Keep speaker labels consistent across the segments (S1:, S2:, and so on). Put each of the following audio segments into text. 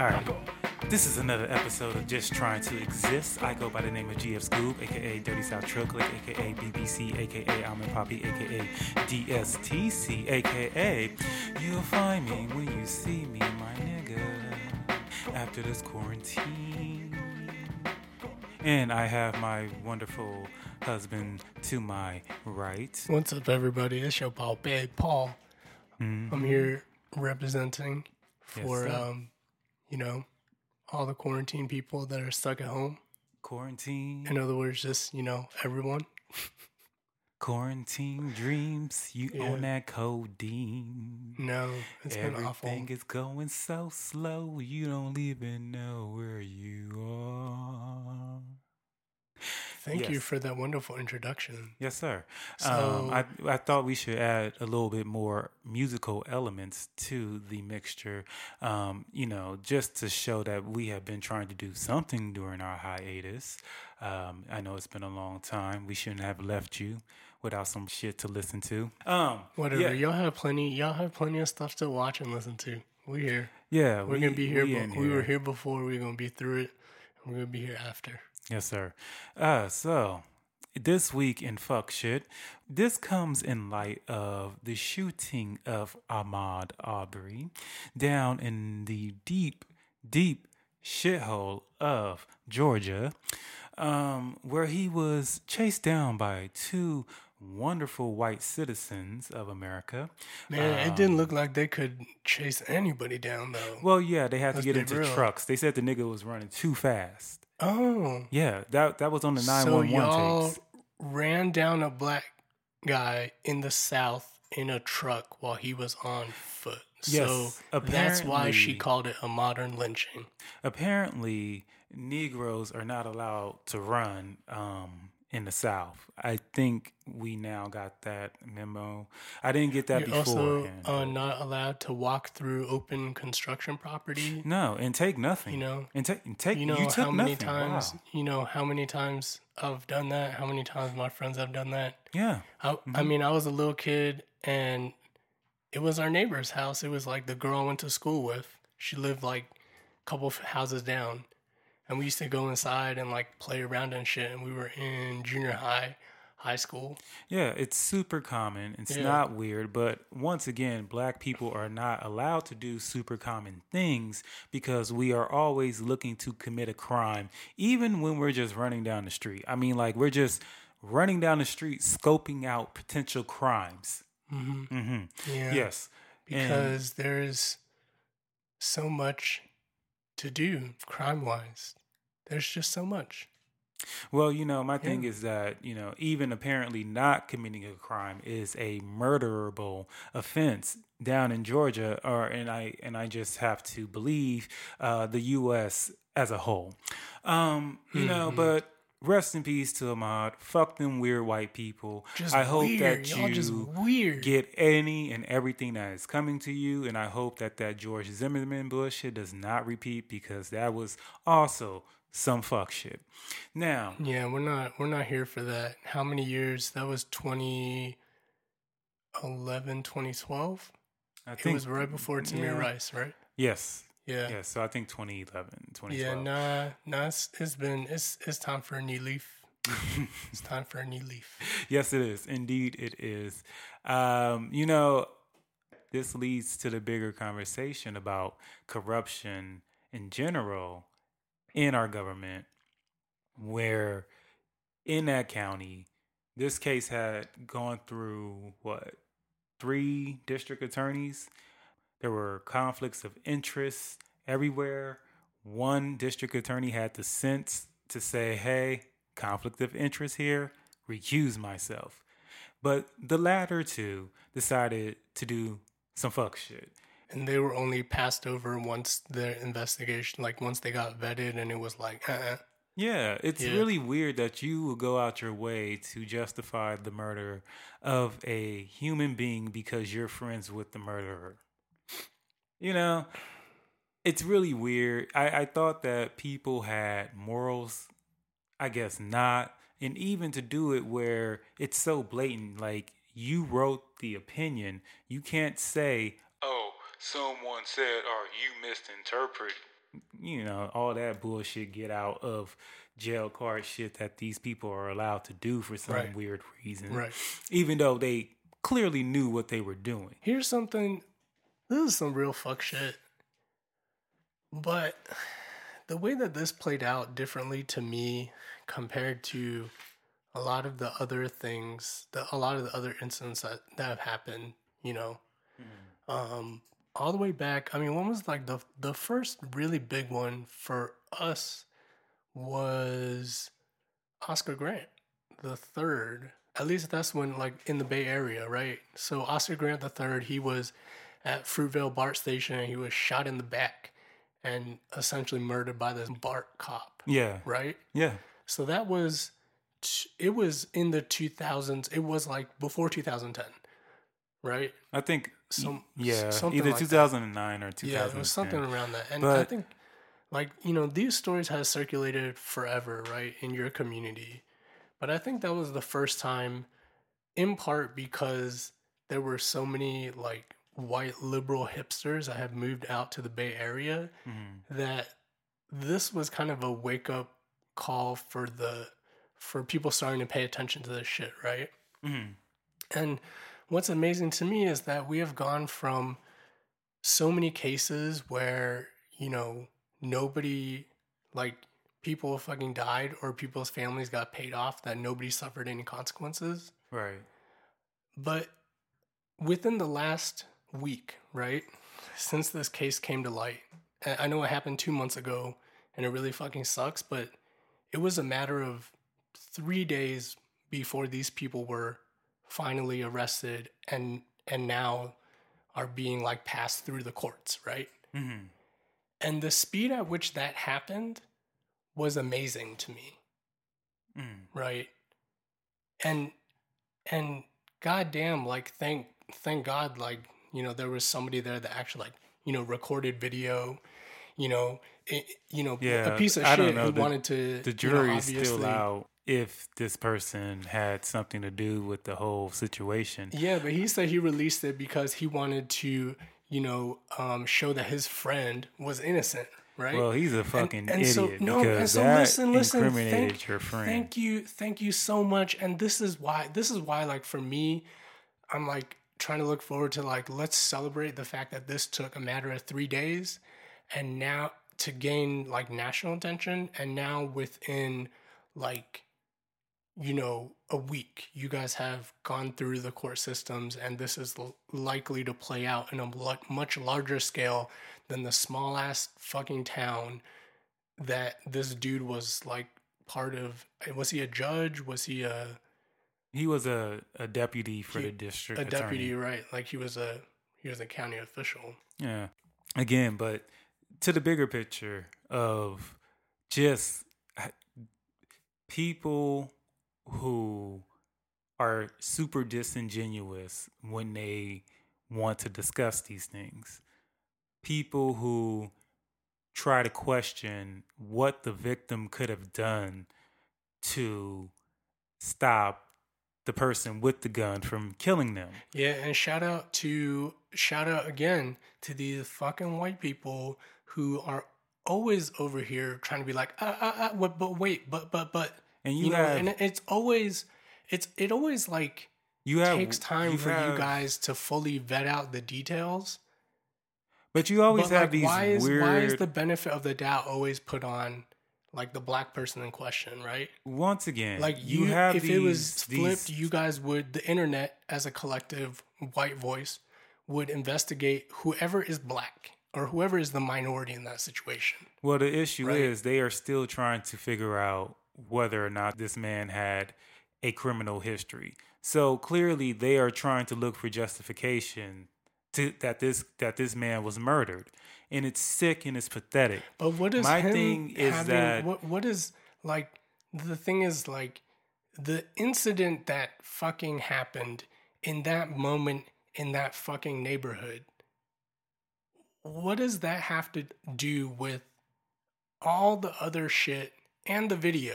S1: All right. This is another episode of Just Trying to Exist. I go by the name of GF Scoob, aka Dirty South Trucklick, aka BBC, aka Almond Poppy, aka DSTC, aka You'll find me when you see me, my nigga, after this quarantine. And I have my wonderful husband to my right.
S2: What's up, everybody? It's your pal, Big Paul. I'm here representing for,
S1: sir.
S2: um, you know, all the quarantine people that are stuck at home.
S1: Quarantine.
S2: In other words, just, you know, everyone.
S1: Quarantine dreams, you
S2: Yeah.
S1: own that codeine.
S2: No, it's been awful.
S1: Everything is going so slow, you don't even know where you are.
S2: Thank you for that wonderful introduction.
S1: Yes, sir.
S2: So-
S1: um, I I thought we should add a little bit more musical elements to the mixture. Um, you know, just to show that we have been trying to do something during our hiatus. Um, I know it's been a long time. We shouldn't have left you without some shit to listen to. Um,
S2: Whatever.
S1: Yeah,
S2: Y'all have plenty. Y'all have plenty of stuff to watch and listen to. We here.
S1: yeah
S2: We're gonna be here.
S1: We,
S2: but
S1: in
S2: we were here before. We're gonna be through it. We're gonna be here after.
S1: Yes, sir. Uh, so this week in fuck shit, this comes in light of the shooting of Ahmaud Arbery down in the deep, deep shithole of Georgia, um, where he was chased down by two wonderful white citizens of America.
S2: Man, it didn't look like they could chase anybody down though.
S1: Well, yeah, they had to get into
S2: real.
S1: trucks. They said the nigga was running too fast.
S2: Oh,
S1: Yeah, that that was on the nine
S2: so
S1: one
S2: y'all
S1: one tapes.
S2: ran down a black guy in the south in a truck while he was on foot.
S1: Yes,
S2: so that's why she called it a modern lynching.
S1: apparently Negroes are not allowed to run um, in the South. I think we now got that memo. I didn't get that
S2: You're also uh, not allowed to walk through open construction property.
S1: no, and take nothing.
S2: You know,
S1: and take and take.
S2: you know
S1: you took
S2: how many
S1: nothing.
S2: times
S1: Wow.
S2: you know how many times I've done that. How many times my friends have done that.
S1: Yeah,
S2: I, I mean, I was a little kid, and it was our neighbor's house. It was like the girl I went to school with. She lived like a couple of houses down, and we used to go inside and like play around and shit. And we were in junior high, high school.
S1: yeah. It's super common. It's
S2: Yeah.
S1: not weird, but once again, black people are not allowed to do super common things because we are always looking to commit a crime, even when we're just running down the street. I mean, like we're just running down the street, scoping out potential crimes.
S2: Mm-hmm.
S1: hmm
S2: Yeah,
S1: Yes. And-
S2: because there's so much to do crime wise. There's just so much.
S1: well, you know, my thing is that, you know, even apparently not committing a crime is a murderable offense down in Georgia or and I and I just have to believe uh the US as a whole. Um, you know,
S2: Mm-hmm.
S1: but rest in peace to Ahmaud. Fuck them weird white people.
S2: Just
S1: I hope
S2: weird.
S1: that you
S2: just weird.
S1: get any and everything that is coming to you. And I hope that that George Zimmerman bullshit does not repeat because that was also some fuck shit. Now,
S2: Yeah, we're not we're not here for that. How many years? That was 2011, 2012?
S1: I
S2: It was right before Tamir
S1: yeah.
S2: Rice, right?
S1: Yes.
S2: Yeah.
S1: Yes. So I think 2011, 2012.
S2: Yeah, nah, nah, it's, it's been it's it's time for a new leaf. it's time for a new leaf.
S1: yes, it is. Indeed, it is. Um, you know, this leads to the bigger conversation about corruption in general in our government, where in that county, this case had gone through what three district attorneys. There were conflicts of interest everywhere. One district attorney had the sense to say, hey, conflict of interest here, recuse myself. But the latter two decided to do some fuck shit.
S2: And they were only passed over once their investigation, like once they got vetted, and it was like, uh-uh.
S1: Yeah, it's
S2: Yeah.
S1: really weird that you will go out your way to justify the murder of a human being because you're friends with the murderer. You know, it's really weird. I, I thought that people had morals. I guess not. And even to do it where it's so blatant, like you wrote the opinion, you can't say, someone said, or you misinterpreted. you know, all that bullshit get out of jail card shit that these people are allowed to do for some
S2: Right.
S1: weird reason.
S2: Right.
S1: Even though they clearly knew what they were doing.
S2: Here's something. This is some real fuck shit. But the way that this played out differently to me compared to a lot of the other things, the, a lot of the other incidents that, that have happened, you know, um, all the way back. I mean, one was like the the first really big one for us was Oscar Grant, the third. At least that's when like in the Bay Area, right? So Oscar Grant the third, he was at Fruitvale BART station and he was shot in the back and essentially murdered by this BART cop,
S1: Yeah.
S2: right?
S1: Yeah.
S2: So that was it was in the 2000s. It was like before 2010, right?
S1: I think
S2: Some
S1: yeah,
S2: something
S1: either
S2: like that.
S1: 2009 or 2010.
S2: Yeah, it was something around that. And I think, like, you know, these stories have circulated forever, right, in your community. But I think that was the first time, in part because there were so many, like, white liberal hipsters that have moved out to the Bay Area
S1: Mhm.
S2: that this was kind of a wake up call for the for people starting to pay attention to this shit, right?
S1: Mhm.
S2: And what's amazing to me is that we have gone from so many cases where, you know, nobody, like, people fucking died or people's families got paid off that nobody suffered any consequences.
S1: Right.
S2: But within the last week, right, since this case came to light, I know it happened two months ago and it really fucking sucks, but it was a matter of three days before these people were finally arrested and and now are being like passed through the courts, right?
S1: Mhm.
S2: And the speed at which that happened was amazing to me
S1: Mm.
S2: right and and goddamn like thank thank god like you know there was somebody there that actually like you know recorded video you know it, you know
S1: Yeah,
S2: a piece of
S1: I
S2: shit
S1: know.
S2: who
S1: The-
S2: wanted to
S1: The
S2: you know,
S1: still out if this person had something to do with the whole situation.
S2: yeah but he said he released it because he wanted to you know um show that his friend was innocent right
S1: Well, he's a fucking
S2: and
S1: idiot
S2: so- no, and so
S1: that
S2: listen, listen,
S1: incriminated
S2: thank-
S1: your friend.
S2: Thank you, thank you so much. And this is why this is why like for me, I'm like trying to look forward to like let's celebrate the fact that this took a matter of three days and now to gain like national attention and now within like you know a week. You guys have gone through the court systems and this is l- likely to play out in a much larger scale than the small ass fucking town that this dude was like part of. Was he a judge? Was he a
S1: He was a, a deputy for
S2: He-
S1: the district
S2: a
S1: attorney.
S2: deputy right. Like he was a he was a county official.
S1: Yeah. Again, but to the bigger picture of just people who are super disingenuous when they want to discuss these things. People who try to question what the victim could have done to stop the person with the gun from killing them.
S2: yeah and shout out to shout out again to these fucking white people who are always over here trying to be like ah, ah, ah, but wait but but but
S1: And you,
S2: you, know and it's always it's it always like
S1: you have
S2: takes time for
S1: have-
S2: you guys to fully vet out the details
S1: But you always
S2: but
S1: have
S2: like,
S1: these
S2: why is
S1: weird.
S2: why is the benefit of the doubt always put on like the black person in question right
S1: once again,
S2: like
S1: you,
S2: you,
S1: have
S2: if
S1: these,
S2: it was flipped
S1: these-
S2: you guys would the internet as a collective white voice would investigate whoever is black or whoever is the minority in that situation
S1: well, the issue
S2: right?
S1: is they are still trying to figure out whether or not this man had a criminal history. So clearly, they are trying to look for justification to that this that this man was murdered, and it's sick and it's pathetic.
S2: But what is
S1: My thing is
S2: having,
S1: that-
S2: what what is like the thing is like the incident that fucking happened in that moment in that fucking neighborhood. What does that have to do with all the other shit and the video?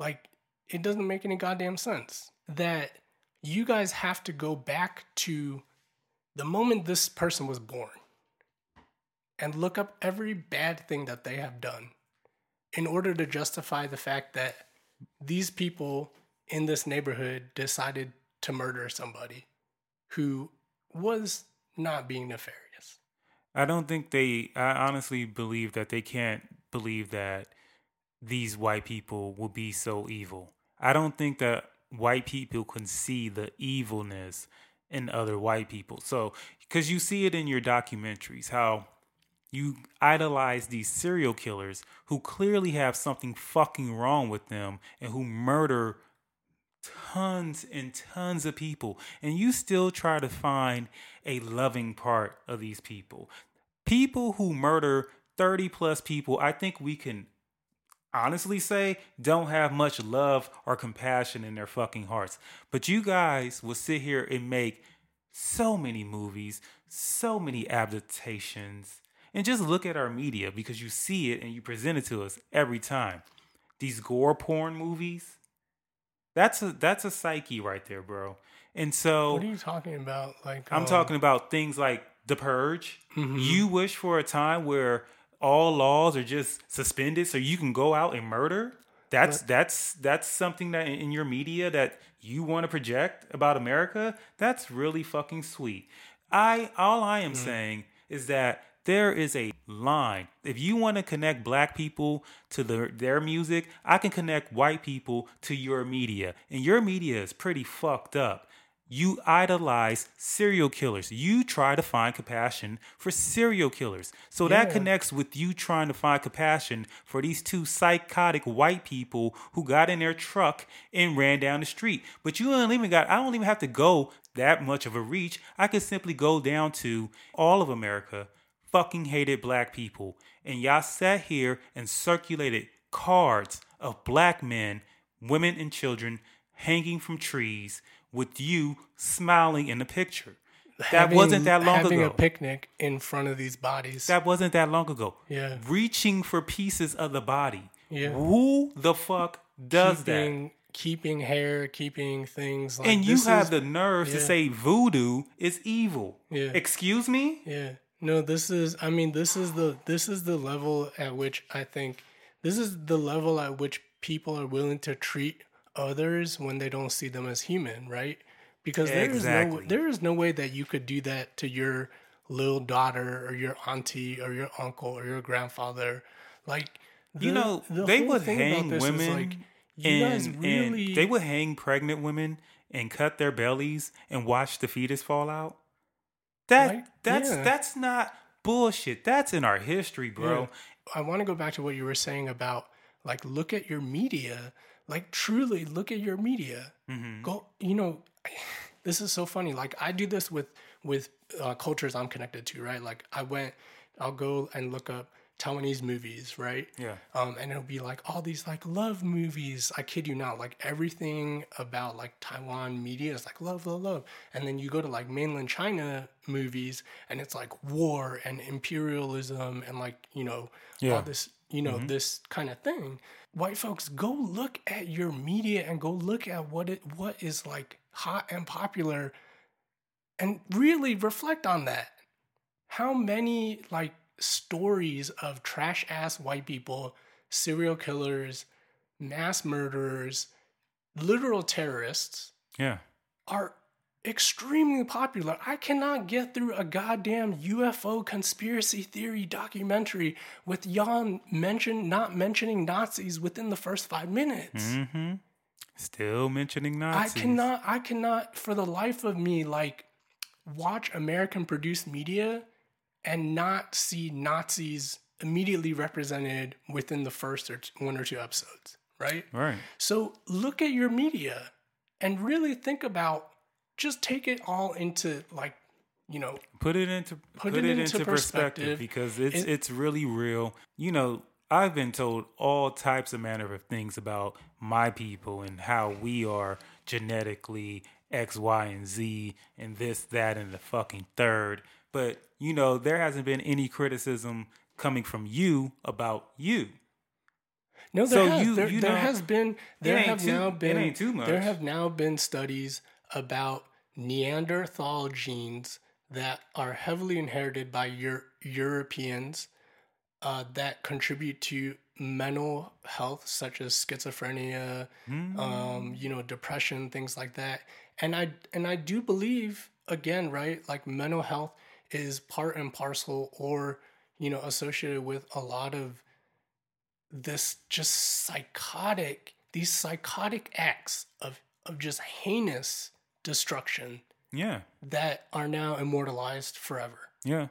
S2: Like it doesn't make any goddamn sense that you guys have to go back to the moment this person was born and look up every bad thing that they have done in order to justify the fact that these people in this neighborhood decided to murder somebody who was not being nefarious.
S1: I don't think they, I honestly believe that they can't believe that these white people will be so evil. I don't think that white people can see the evilness in other white people. So, because you see it in your documentaries, how you idolize these serial killers who clearly have something fucking wrong with them and who murder tons and tons of people. And you still try to find a loving part of these people. People who murder 30 plus people, I think we can honestly say don't have much love or compassion in their fucking hearts. But you guys will sit here and make so many movies, so many adaptations, and just look at our media because you see it and you present it to us every time. These gore porn movies, that's a that's a psyche right there, bro. And so
S2: What are you talking about? Like
S1: I'm
S2: um,
S1: talking about things like The Purge. You wish for a time where all laws are just suspended so you can go out and murder. That's that's that's something that in your media that you want to project about America. That's really fucking sweet. I all I am mm. saying is that there is a line. If you want to connect black people to the, their music, I can connect white people to your media. And your media is pretty fucked up. You idolize serial killers. You try to find compassion for serial killers. So that connects with you trying to find compassion for these two psychotic white people who got in their truck and ran down the street. But you don't even got I don't even have to go that much of a reach. I could simply go down to all of America fucking hated black people. And y'all sat here and circulated cards of black men, women, and children hanging from trees with you smiling in the picture. That
S2: having-
S1: wasn't that long
S2: having
S1: ago.
S2: a picnic in front of these bodies.
S1: that wasn't that long ago.
S2: Yeah.
S1: Reaching for pieces of the body.
S2: Yeah.
S1: Who the fuck does that?
S2: keeping, keeping hair, keeping things like
S1: And you have
S2: is-
S1: the nerve to say voodoo is evil.
S2: Yeah.
S1: Excuse me?
S2: Yeah. No, this is I mean this is the this is the level at which I think this is the level at which people are willing to treat others when they don't see them as human, right? Because there is no there is no way that you could do that to your little daughter or your auntie or your uncle or your grandfather. Like
S1: You know,
S2: the
S1: they would hang women
S2: like, you guys
S1: and,
S2: really
S1: and they would hang pregnant women and cut their bellies and watch the fetus fall out. That
S2: Right?
S1: that's
S2: Yeah.
S1: that's not bullshit. That's in our history, bro.
S2: Yeah. I want to go back to what you were saying about like look at your media, like truly look at your media.
S1: Mm-hmm.
S2: Go, you know, this is so funny. Like I do this with with uh, cultures I'm connected to, right? Like I went, I'll go and look up Taiwanese movies, right?
S1: Yeah.
S2: Um, and it'll be like all these like love movies. I kid you not, like everything about like Taiwan media is like love, love, love. And then you go to like mainland China movies, and it's like war and imperialism and like you know
S1: Yeah.
S2: all this you know this kind of thing. White folks, go look at your media and go look at what it what is like hot and popular, and really reflect on that how many like stories of trash ass white people, serial killers, mass murderers, literal terrorists
S1: Yeah.
S2: are extremely popular. I cannot get through a goddamn UFO conspiracy theory documentary with y'all mention not mentioning Nazis within the first 5 minutes.
S1: Mm-hmm. Still mentioning Nazis.
S2: I cannot I cannot for the life of me like watch American produced media and not see Nazis immediately represented within the first or one or two episodes, right?
S1: Right.
S2: So look at your media and really think about just take it all into like, you know,
S1: Put it into put,
S2: Put
S1: it,
S2: it
S1: into,
S2: into
S1: perspective,
S2: perspective.
S1: because it's
S2: It-
S1: it's really real. You know, I've been told all types of manner of things about my people and how we are genetically X, Y, and Z, and this, that, and the fucking third. But you know, there hasn't been any criticism coming from you about you.
S2: No, there
S1: So
S2: has.
S1: you-
S2: there,
S1: you
S2: there
S1: know,
S2: has been there have
S1: too-
S2: now
S1: it
S2: been
S1: ain't too much.
S2: there have now been studies about Neanderthal genes that are heavily inherited by Euro- Europeans uh, that contribute to mental health, such as schizophrenia,
S1: Mm.
S2: um, you know, depression, things like that. And I and I do believe again, right, like mental health is part and parcel, or you know, associated with a lot of this just psychotic, these psychotic acts of of just heinous destruction
S1: yeah,
S2: that are now immortalized forever.
S1: yeah,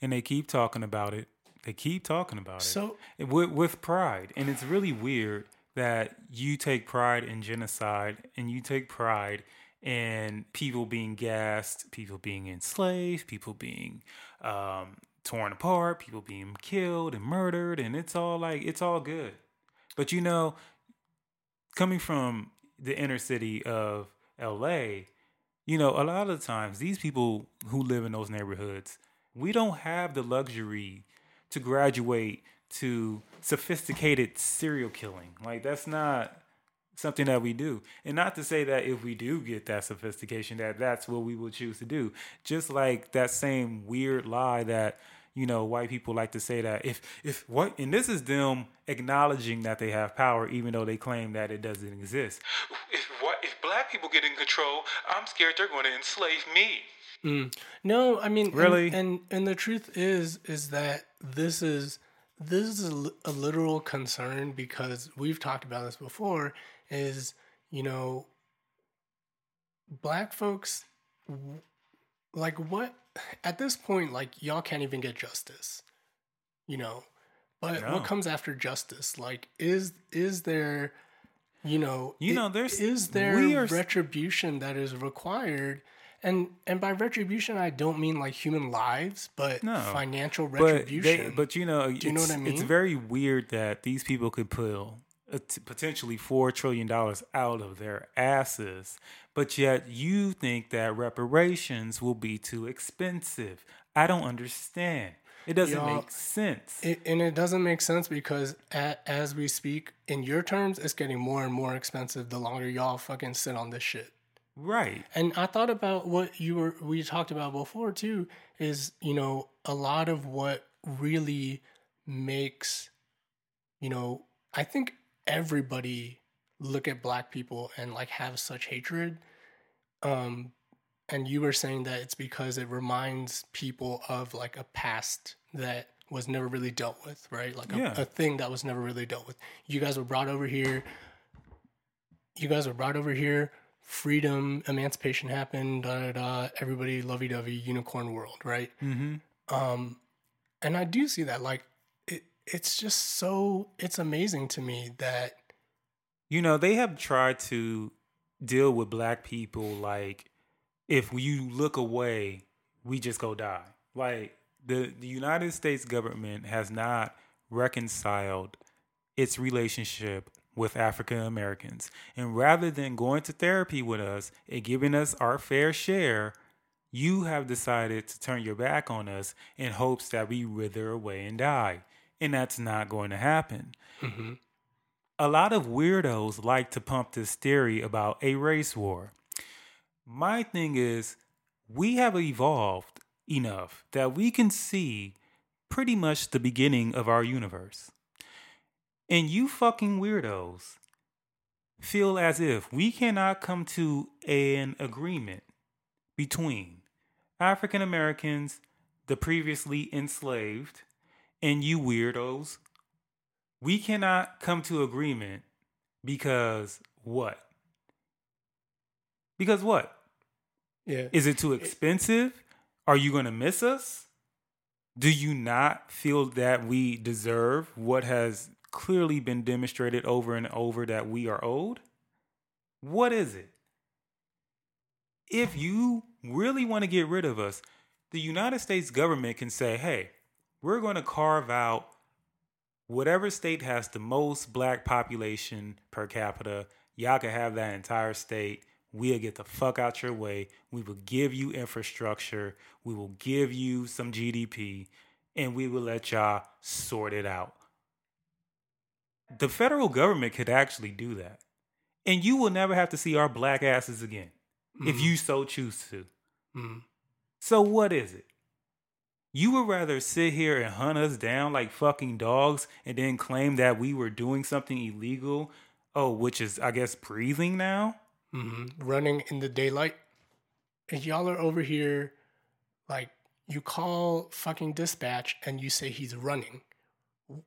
S1: and they keep talking about it. They keep talking about it.
S2: So
S1: with, with pride. And it's really weird that you take pride in genocide and you take pride in people being gassed, people being enslaved, people being um, torn apart, people being killed and murdered. And it's all like, it's all good. But you know, coming from the inner city of LA, you know, a lot of the times these people who live in those neighborhoods, we don't have the luxury to graduate to sophisticated serial killing. Like that's not something that we do. And not to say that if we do get that sophistication that that's what we will choose to do. Just like that same weird lie that you know white people like to say that if if what and this is them acknowledging that they have power even though they claim that it doesn't exist. If what if black people get in control, I'm scared they're going to enslave me.
S2: Mm. No, I mean,
S1: Really?
S2: and, and the truth is, is that this is this is a, a literal concern because we've talked about this before. Is you know, black folks, like what at this point, like y'all can't even get justice, you know. But what comes after justice? Like, is is there, you know,
S1: You
S2: i-
S1: know, there's-
S2: is there
S1: we are
S2: retribution that is required? And and by retribution, I don't mean like human lives, but
S1: No.
S2: financial
S1: But they,
S2: retribution.
S1: but you know, Do
S2: you know what I mean?
S1: it's very weird that these people could pull potentially four trillion dollars out of their asses, but yet you think that reparations will be too expensive. I don't understand. It doesn't
S2: Y'all-
S1: make sense.
S2: It, and it doesn't make sense because a as we speak, in your terms, it's getting more and more expensive the longer y'all fucking sit on this shit.
S1: right.
S2: And I thought about what you were we talked about before too is, you know, a lot of what really makes you know, I think everybody look at black people and like have such hatred. Um and you were saying that it's because it reminds people of like a past that was never really dealt with, right? Like a,
S1: Yeah.
S2: a thing that was never really dealt with. You guys were brought over here. You guys were brought over here. Freedom, emancipation happened. Da da da. Everybody lovey dovey, unicorn world, right?
S1: Mm-hmm.
S2: Um, and I do see that. Like, it's just so. It's amazing to me that
S1: You know, they have tried to deal with black people like if you look away, we just go die. Like the, the United States government has not reconciled its relationship with African Americans. And rather than going to therapy with us and giving us our fair share, you have decided to turn your back on us in hopes that we wither away and die. And that's not going to happen mm-hmm. a lot of weirdos like to pump this theory about a race war. My thing is, we have evolved enough that we can see pretty much the beginning of our universe. And you fucking weirdos feel as if we cannot come to an agreement between African Americans, the previously enslaved, and you weirdos we cannot come to agreement because what? Because what?
S2: yeah,
S1: Is it too expensive? Are you going to miss us? Do you not feel that we deserve what has clearly been demonstrated over and over that we are owed? What is it? If you really want to get rid of us, the United States government can say, hey, we're going to carve out whatever state has the most black population per capita, y'all can have that entire state. We'll get the fuck out your way. We will give you infrastructure. We will give you some GDP and we will let y'all sort it out. The federal government could actually do that. And you will never have to see our black asses again if you so choose to.
S2: Mm.
S1: So what is it? You would rather sit here and hunt us down like fucking dogs and then claim that we were doing something illegal? Oh, which is, I guess, breathing now?
S2: hmm Running in the daylight. And y'all are over here, like, you call fucking dispatch and you say he's running.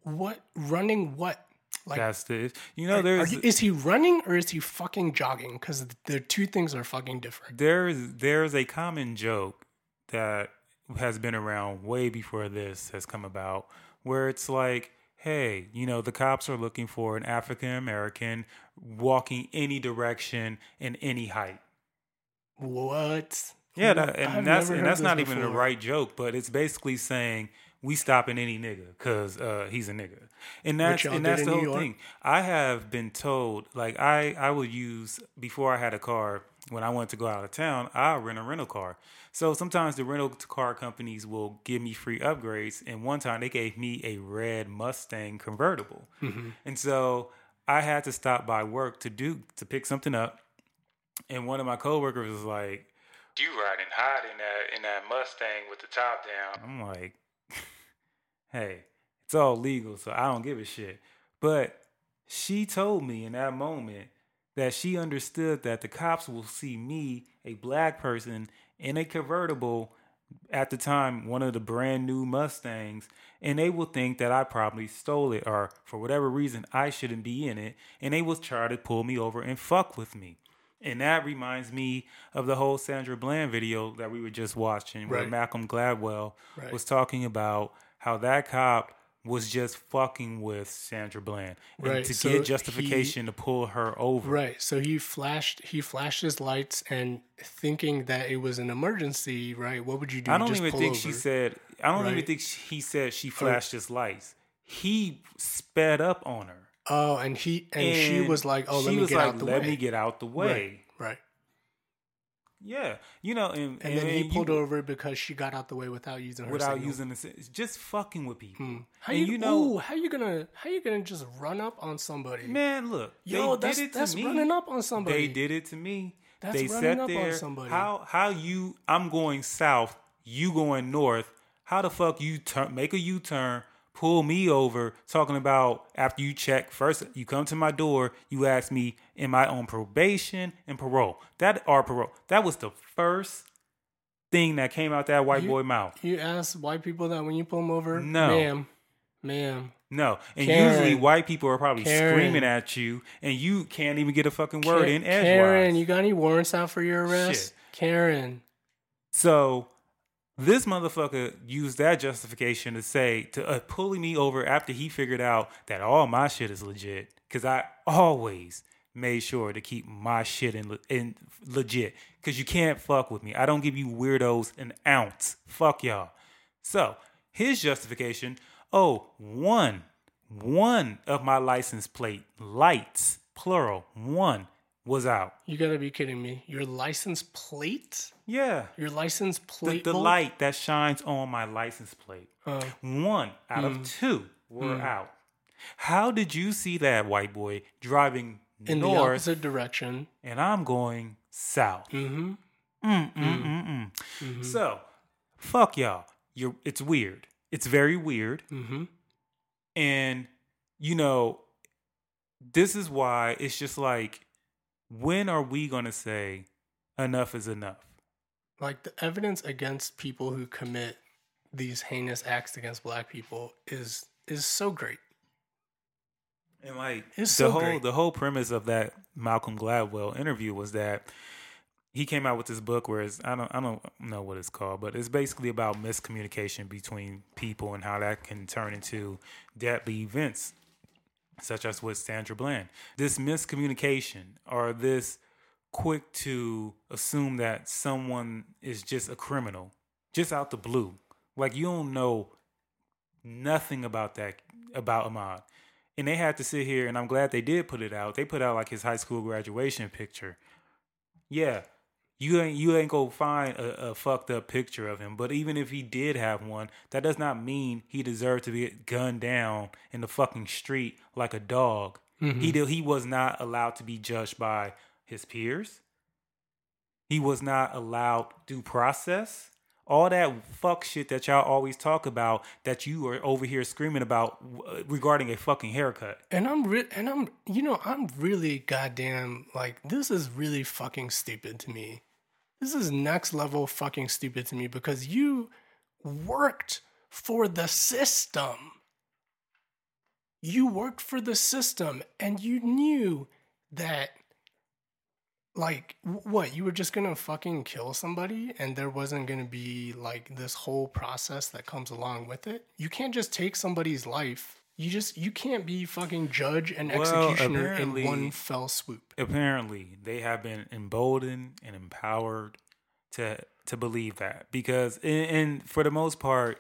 S2: What? Running what? Like,
S1: That's the, you know,
S2: are- are
S1: there's,
S2: you- is he running or is he fucking jogging? Because the two things are fucking different.
S1: there's, there's a common joke that has been around way before this has come about where it's like, hey, you know, the cops are looking for an African American walking any direction in any height.
S2: What?
S1: Yeah, that,
S2: I've
S1: and that's and that's not even the right joke, but it's basically saying we stopping any nigga because uh, he's a nigga, and that's and that's the whole thing. I have been told like I I would use before I had a car when I wanted to go out of town. I rent a rental car. So sometimes the rental car companies will give me free upgrades, and one time they gave me a red Mustang convertible,
S2: Mm-hmm.
S1: and so I had to stop by work to do to pick something up, and one of my coworkers was like you riding hot in that in that Mustang with the top down. I'm like, hey, it's all legal, so I don't give a shit. But she told me in that moment that she understood that the cops will see me, a black person, in a convertible at the time, one of the brand new Mustangs, and they will think that I probably stole it or for whatever reason I shouldn't be in it, and they will try to pull me over and fuck with me. And that reminds me of the whole Sandra Bland video that we were just watching, where
S2: Right.
S1: Malcolm Gladwell
S2: Right.
S1: was talking about how that cop was just fucking with Sandra Bland and
S2: Right,
S1: to
S2: so
S1: get justification to pull her over.
S2: Right. So he flashed he flashed his lights and thinking that it was an emergency, right? What would you do?
S1: I don't even think
S2: over?
S1: she said. I don't even think he said she oh. flashed his lights. He sped up on her,
S2: Oh, and he and, she was like, "Oh, let me get
S1: like,
S2: out the
S1: "Let
S2: way."
S1: me get out the way."
S2: Right. Right.
S1: Yeah, you know, and
S2: And then he
S1: you-
S2: pulled over because she got out the way without using her
S1: without
S2: signal.
S1: using the it's just fucking with people.
S2: Hmm. How
S1: and
S2: you,
S1: you know,
S2: ooh, how you gonna how you gonna just run up on somebody?
S1: man, look,
S2: Yo,
S1: they
S2: that's
S1: did it to
S2: that's
S1: me.
S2: running up on somebody.
S1: They did it to me.
S2: That's
S1: they
S2: running up on somebody.
S1: How how you? I'm going south. You going north? How the fuck you turn? Make a U turn. Pull me over. Talking about after you check first. You come to my door. You ask me, am I on probation and parole? That are parole. That was the first thing that came out that white
S2: You-
S1: boy mouth.
S2: You ask white people that when you pull them over,
S1: No.
S2: ma'am, ma'am.
S1: No, and
S2: Karen.
S1: usually white people are probably
S2: Karen.
S1: screaming at you, and you can't even get a fucking word in edgewise.
S2: Karen, you got any warrants out for your arrest?
S1: Shit.
S2: Karen.
S1: So this motherfucker used that justification to say to uh, pulling me over after he figured out that all my shit is legit because I always made sure to keep my shit in, in legit because you can't fuck with me. I don't give you weirdos an ounce. Fuck y'all. So his justification: oh, one, one of my license plate lights, plural, one was out.
S2: You gotta be kidding me. Your license plate?
S1: Yeah.
S2: Your license plate?
S1: the
S2: bulb?
S1: light that shines on my license plate.
S2: Oh.
S1: One out
S2: Hmm.
S1: of two were out. How did you see that white boy driving
S2: in the
S1: north
S2: opposite direction.
S1: and I'm going south?
S2: Mm-hmm.
S1: Mm, mm, mm, mm. So, fuck y'all. You're, it's weird. It's very weird.
S2: Mm-hmm.
S1: And, you know, this is why it's just like, when are we going to say enough is enough?
S2: Like the evidence against people who commit these heinous acts against black people is is so great.
S1: And like
S2: It's
S1: the
S2: so
S1: whole
S2: great.
S1: the whole premise of that Malcolm Gladwell interview was that he came out with this book where it's, I don't I don't know what it's called, but it's basically about miscommunication between people and how that can turn into deadly events, such as with Sandra Bland. This miscommunication or this quick to assume that someone is just a criminal, just out the blue. Like you don't know nothing about that about Ahmaud. And they had to sit here, and I'm glad they did put it out. They put out like his high school graduation picture. Yeah, you ain't you ain't go find a, a fucked up picture of him. But even if he did have one, that does not mean he deserved to be gunned down in the fucking street like a dog. He did, he was not allowed to be judged by his peers. He was not allowed due process. all that fuck shit that y'all always talk about that you are over here screaming about uh, regarding a fucking haircut.
S2: And I'm re- and I'm you know I'm really goddamn like this is really fucking stupid to me. This is next level fucking stupid to me because you worked for the system. You worked for the system and you knew that like what you were just gonna fucking kill somebody and there wasn't gonna be like this whole process that comes along with it you can't just take somebody's life you just you can't be fucking judge and
S1: Well,
S2: executioner in one fell swoop
S1: Apparently, they have been emboldened and empowered to to believe that because, and, and for the most part,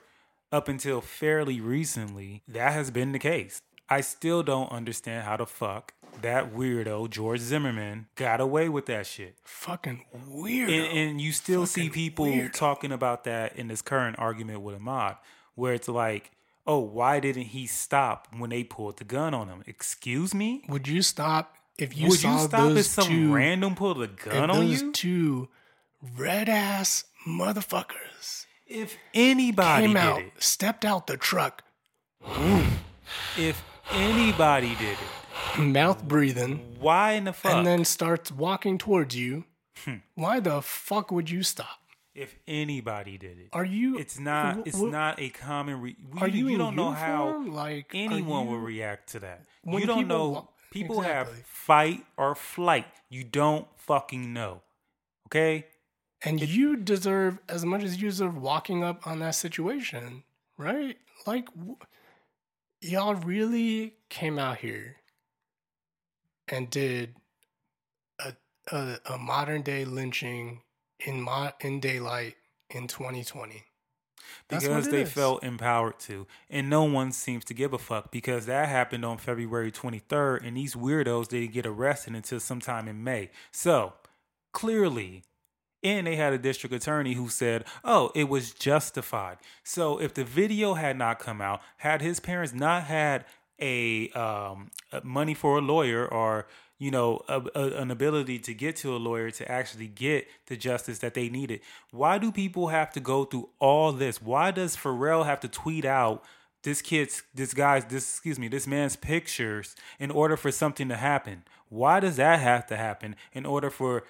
S1: up until fairly recently, that has been the case. I still don't understand how the fuck that weirdo George Zimmerman got away with that shit.
S2: fucking weird
S1: And, and you still see people
S2: weirdo.
S1: talking about that in this current argument with Ahmaud, where it's like, oh, why didn't he stop when they pulled the gun on him? Excuse me?
S2: would you stop if you
S1: Would
S2: saw
S1: you stop if some
S2: two
S1: random pulled a gun on
S2: those
S1: you?
S2: two red ass motherfuckers
S1: if anybody
S2: came
S1: did
S2: out
S1: it,
S2: stepped out the truck
S1: if anybody did it,
S2: mouth breathing
S1: why in the fuck?
S2: and then starts walking towards you
S1: Hmm.
S2: why the fuck would you stop
S1: if anybody did it,
S2: Are you?
S1: it's not. It's not a common. Re- we-
S2: Are you?
S1: you don't know how?
S2: Like
S1: anyone
S2: you-
S1: will react to that. You don't
S2: people
S1: know. people have fight or flight. You don't fucking know. Okay.
S2: And you deserve as much as you deserve walking up on that situation, right? Like, w- y'all really came out here and did a a, a modern day lynching in my in daylight in 2020. That's
S1: because they
S2: is.
S1: felt empowered to. And no one seems to give a fuck because that happened on February 23rd, and these weirdos didn't get arrested until sometime in May. So clearly, and they had a district attorney who said, oh, it was justified. So if the video had not come out, had his parents not had a um, uh, money for a lawyer or you know a, a, an ability to get to a lawyer to actually get the justice that they needed. Why do people have to go through all this? Why does pharrell have to tweet out this kid's this guy's this excuse me this man's pictures in order for something to happen? Why does that have to happen in order for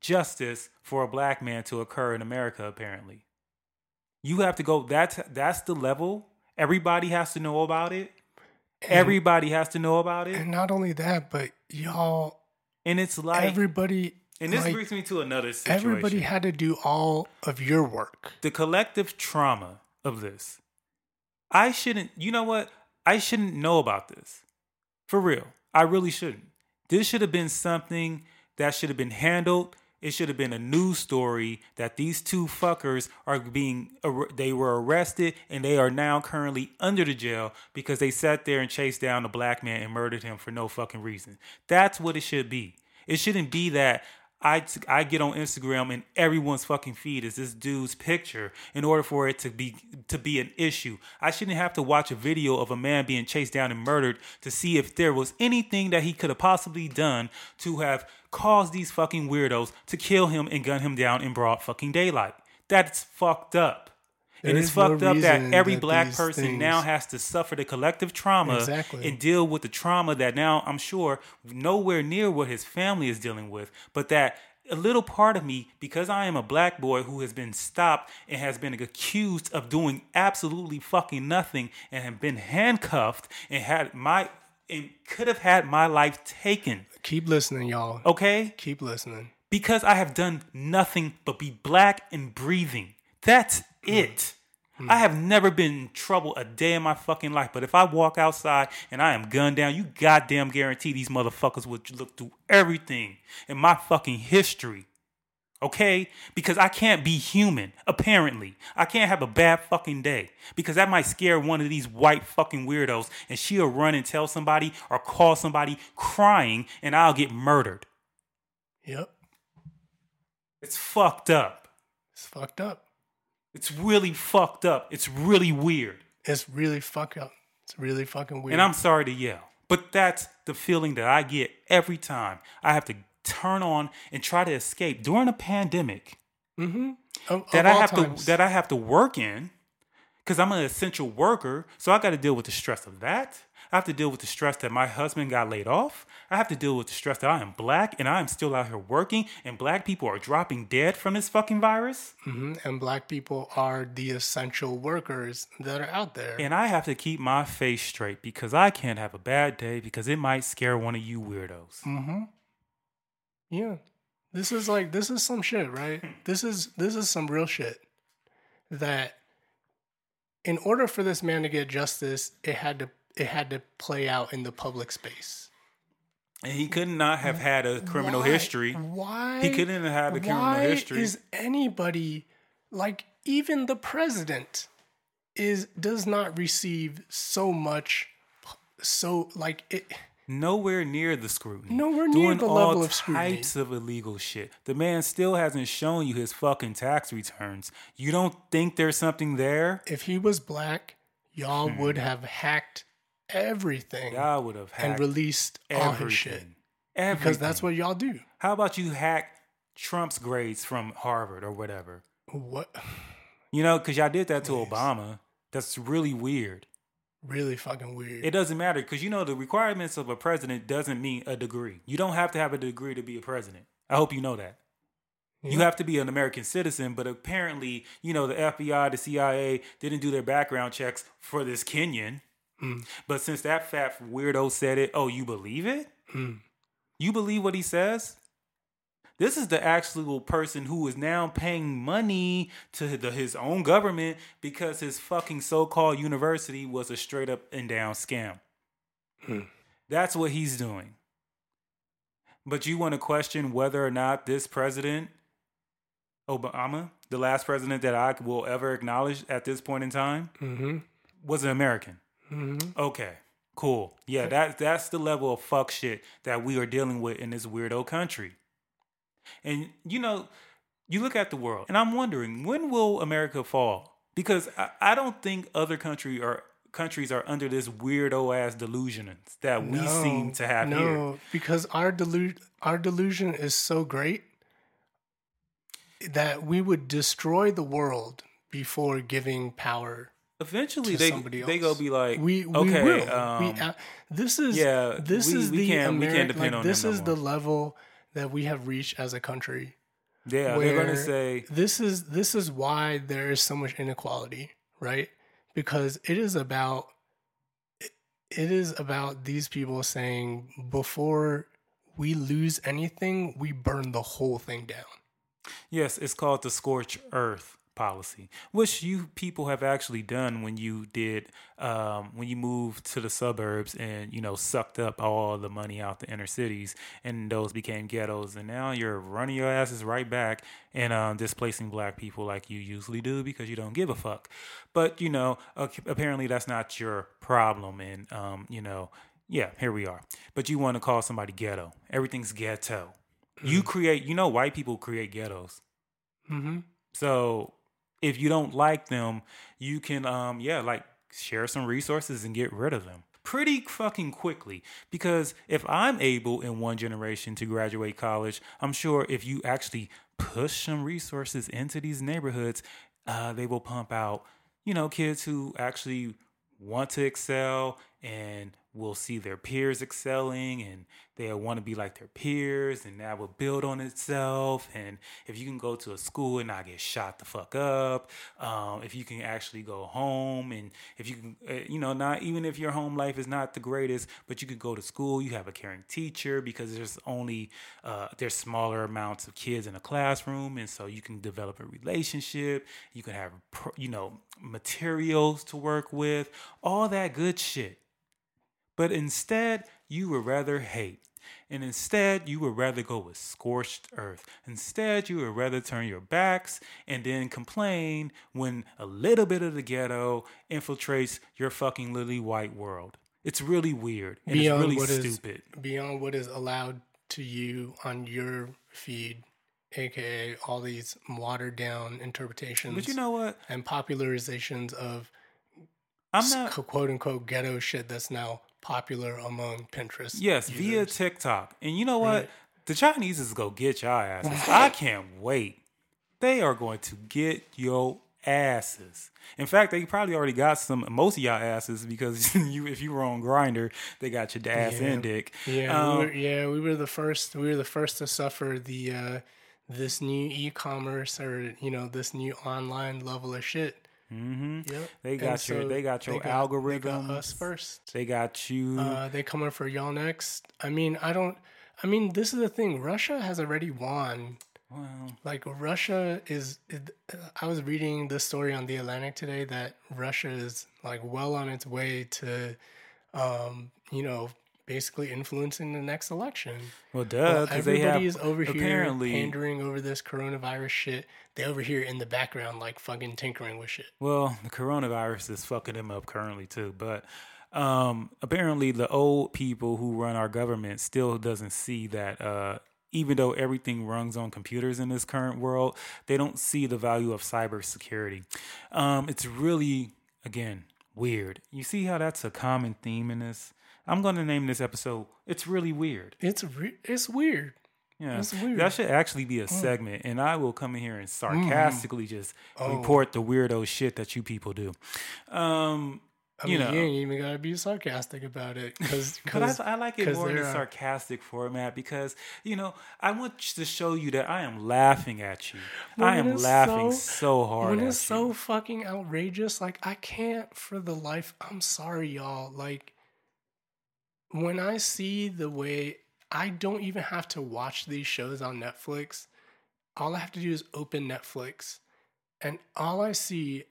S1: justice for a black man to occur in america apparently? You have to go that's that's the level. Everybody has to know about it everybody has to know about it
S2: And not only that, but y'all,
S1: and it's like
S2: everybody,
S1: and this
S2: like,
S1: brings me to another situation
S2: everybody had to do all of your work.
S1: the collective trauma of this. I shouldn't, you know what? I shouldn't know about this. For real. I really shouldn't. This should have been something that should have been handled. It should have been a news story that these two fuckers are being they were arrested and they are now currently under the jail because they sat there and chased down a black man and murdered him for no fucking reason. That's what it should be. It shouldn't be that I, I get on Instagram and everyone's fucking feed is this dude's picture in order for it to be to be an issue. I shouldn't have to watch a video of a man being chased down and murdered to see if there was anything that he could have possibly done to have caused these fucking weirdos to kill him and gun him down in broad fucking daylight. That's fucked up. and it's
S2: is no
S1: fucked up that every
S2: that
S1: black person now has to suffer the collective trauma
S2: Exactly.
S1: and deal with the trauma that now I'm sure nowhere near what his family is dealing with, but that a little part of me, because I am a black boy who has been stopped and has been accused of doing absolutely fucking nothing and have been handcuffed and had my and could have had my life taken.
S2: Keep listening, y'all.
S1: Okay?
S2: Keep listening.
S1: because I have done nothing but be black and breathing. That's hmm. it. Hmm. I have never been in trouble a day in my fucking life. But if I walk outside and I am gunned down, you goddamn guarantee these motherfuckers would look through everything in my fucking history. Okay? Because I can't be human, apparently. I can't have a bad fucking day. Because that might scare one of these white fucking weirdos and she'll run and tell somebody or call somebody crying and I'll get murdered.
S2: Yep.
S1: It's fucked up.
S2: It's fucked up.
S1: It's really fucked up. It's really weird.
S2: It's really fucked up. It's really fucking weird.
S1: And I'm sorry to yell, but that's the feeling that I get every time I have to turn on and try to escape during a pandemic.
S2: mm-hmm. Of-
S1: that
S2: of
S1: I have
S2: times.
S1: to that I have to work in because I'm an essential worker. So I got to deal with the stress of that. I have to deal with the stress that my husband got laid off. I have to deal with the stress that I am black and I am still out here working and black people are dropping dead from this fucking virus.
S2: Mhm. And black people are the essential workers that are out there.
S1: And I have to keep my face straight because I can't have a bad day because it might scare one of you weirdos.
S2: Mm-hmm. Yeah. This is like this is some shit, right? Hmm. This is this is some real shit. That in order for this man to get justice, it had to it had to play out in the public space.
S1: And he could not have had a criminal
S2: Why-
S1: history.
S2: Why
S1: He couldn't have had a criminal
S2: why
S1: history.
S2: Is anybody like even the president is does not receive so much so like it
S1: Nowhere near the scrutiny.
S2: Nowhere near
S1: Doing
S2: the
S1: all
S2: level of scrutiny.
S1: types of illegal shit. The man still hasn't shown you his fucking tax returns. You don't think there's something there?
S2: if he was black, y'all
S1: Hmm.
S2: would have hacked everything
S1: Y'all would have
S2: and released all his shit.
S1: Everything.
S2: Because that's what y'all do.
S1: How about you hack Trump's grades from Harvard or whatever?
S2: What
S1: You know, because y'all did that to
S2: Please.
S1: Obama. That's really weird.
S2: Really fucking weird.
S1: It doesn't matter because you know the requirements of a president doesn't mean a degree. You don't have to have a degree to be a president. I hope you know that. You have to be an American citizen, but apparently, you know, the FBI, the CIA didn't do their background checks for this Kenyan.
S2: Mm.
S1: But since that fat weirdo said it, oh, you believe it?
S2: Mm.
S1: You believe what he says? This is the actual person who is now paying money to the, his own government because his fucking so called university was a straight up and down scam.
S2: Hmm.
S1: That's what he's doing. But you want to question whether or not this president, Obama, the last president that I will ever acknowledge at this point in time,
S2: Mm-hmm.
S1: was an American.
S2: Mm-hmm.
S1: Okay, cool. Yeah, that that's the level of fuck shit that we are dealing with in this weirdo country. And you know, you look at the world, and I'm wondering when will America fall? Because I, I don't think other country or countries are under this weirdo ass delusion that we seem to have
S2: no,
S1: here.
S2: because our delu- our delusion is so great that we would destroy the world before giving power
S1: Eventually,
S2: to
S1: they
S2: somebody else.
S1: they go be like,
S2: we, we
S1: okay, um,
S2: we, uh, this is
S1: yeah,
S2: this
S1: we-
S2: is
S1: we
S2: the
S1: can't- we can't depend
S2: like,
S1: on
S2: this
S1: them no
S2: is the level that we have reached as a country.
S1: yeah, they're gonna say,
S2: this is this is why there is so much inequality, right? Because it is about it, it is about these people saying before we lose anything, we burn the whole thing down.
S1: Yes, it's called the scorch earth policy, which you people have actually done when you did um, when you moved to the suburbs and you know sucked up all the money out the inner cities and those became ghettos, and now you're running your asses right back and um, displacing black people like you usually do because you don't give a fuck. But you know, apparently that's not your problem, and um, you know, yeah, here we are. But you want to call somebody ghetto? Everything's ghetto. You create, you know, white people create ghettos.
S2: Mm-hmm.
S1: So if you don't like them, you can um yeah, like share some resources and get rid of them pretty fucking quickly. Because if I'm able in one generation to graduate college, I'm sure if you actually push some resources into these neighborhoods, uh, they will pump out, you know, kids who actually want to excel and will see their peers excelling and they'll want to be like their peers and that will build on itself. And if you can go to a school and not get shot the fuck up um, if you can actually go home and if you can uh, you know not even if your home life is not the greatest but you can go to school you have a caring teacher because there's only uh, there's smaller amounts of kids in a classroom and so you can develop a relationship you can have you know materials to work with all that good shit but instead, you would rather hate. And instead, you would rather go with scorched earth. Instead, you would rather turn your backs and then complain when a little bit of the ghetto infiltrates your fucking lily white world. It's really weird. And
S2: Beyond
S1: it's really
S2: what is-
S1: stupid.
S2: Beyond what is allowed to you on your feed, aka all these watered down interpretations
S1: But you know what?
S2: and popularizations of
S1: I'm not.
S2: quote unquote ghetto shit that's now popular among Pinterest.
S1: Yes, via. TikTok. And you know what?
S2: Right.
S1: The Chinese is go get your asses. I can't wait. they are going to get your asses. In fact, they probably already got some most of y'all asses because you if you were on Grindr, they got your ass
S2: Yeah.
S1: and dick.
S2: Yeah,
S1: Um,
S2: we were, yeah, we were the first. We were the first to suffer the uh, this new e-commerce or you know this new online level of shit.
S1: Hmm
S2: Yep.
S1: They
S2: And
S1: got your
S2: so
S1: they got your
S2: they got- they
S1: algorithms.
S2: got us first.
S1: They got you.
S2: Uh, they coming for y'all next. I mean, I don't. I mean, this is the thing. Russia has already won.
S1: well,
S2: Like Russia is. It, I was reading this story on the Atlantic today that Russia is like well on its way to, um, you know, basically influencing the next election.
S1: well, duh,
S2: Well,
S1: because they have
S2: everybody is over here
S1: apparently.
S2: pandering over this coronavirus shit. They over here in the background, like fucking tinkering with shit.
S1: Well, the coronavirus is fucking them up currently too, but um, apparently the old people who run our government still doesn't see that. Uh, even though everything runs on computers in this current world, they don't see the value of cybersecurity. Um, it's really, again, weird. You see how that's a common theme in this. I'm going to name this episode. It's really weird.
S2: It's re- it's weird.
S1: Yeah,
S2: That's weird.
S1: that should actually be a mm. segment, and I will come in here and mm-hmm. sarcastically just
S2: Oh.
S1: report the weirdo shit that you people do. Um,
S2: I
S1: you
S2: mean,
S1: know,
S2: you ain't even gotta be sarcastic about it, because
S1: I, I like it more in
S2: a are- uh,
S1: sarcastic format because you know I want to show you that I am laughing at you.
S2: But
S1: I am laughing
S2: so-
S1: so, hard
S2: when it's
S1: you.
S2: so fucking outrageous, like I can't for the life. I'm sorry, y'all. Like when I see the way I don't even have to watch these shows on Netflix. All I have to do is open Netflix, and all I see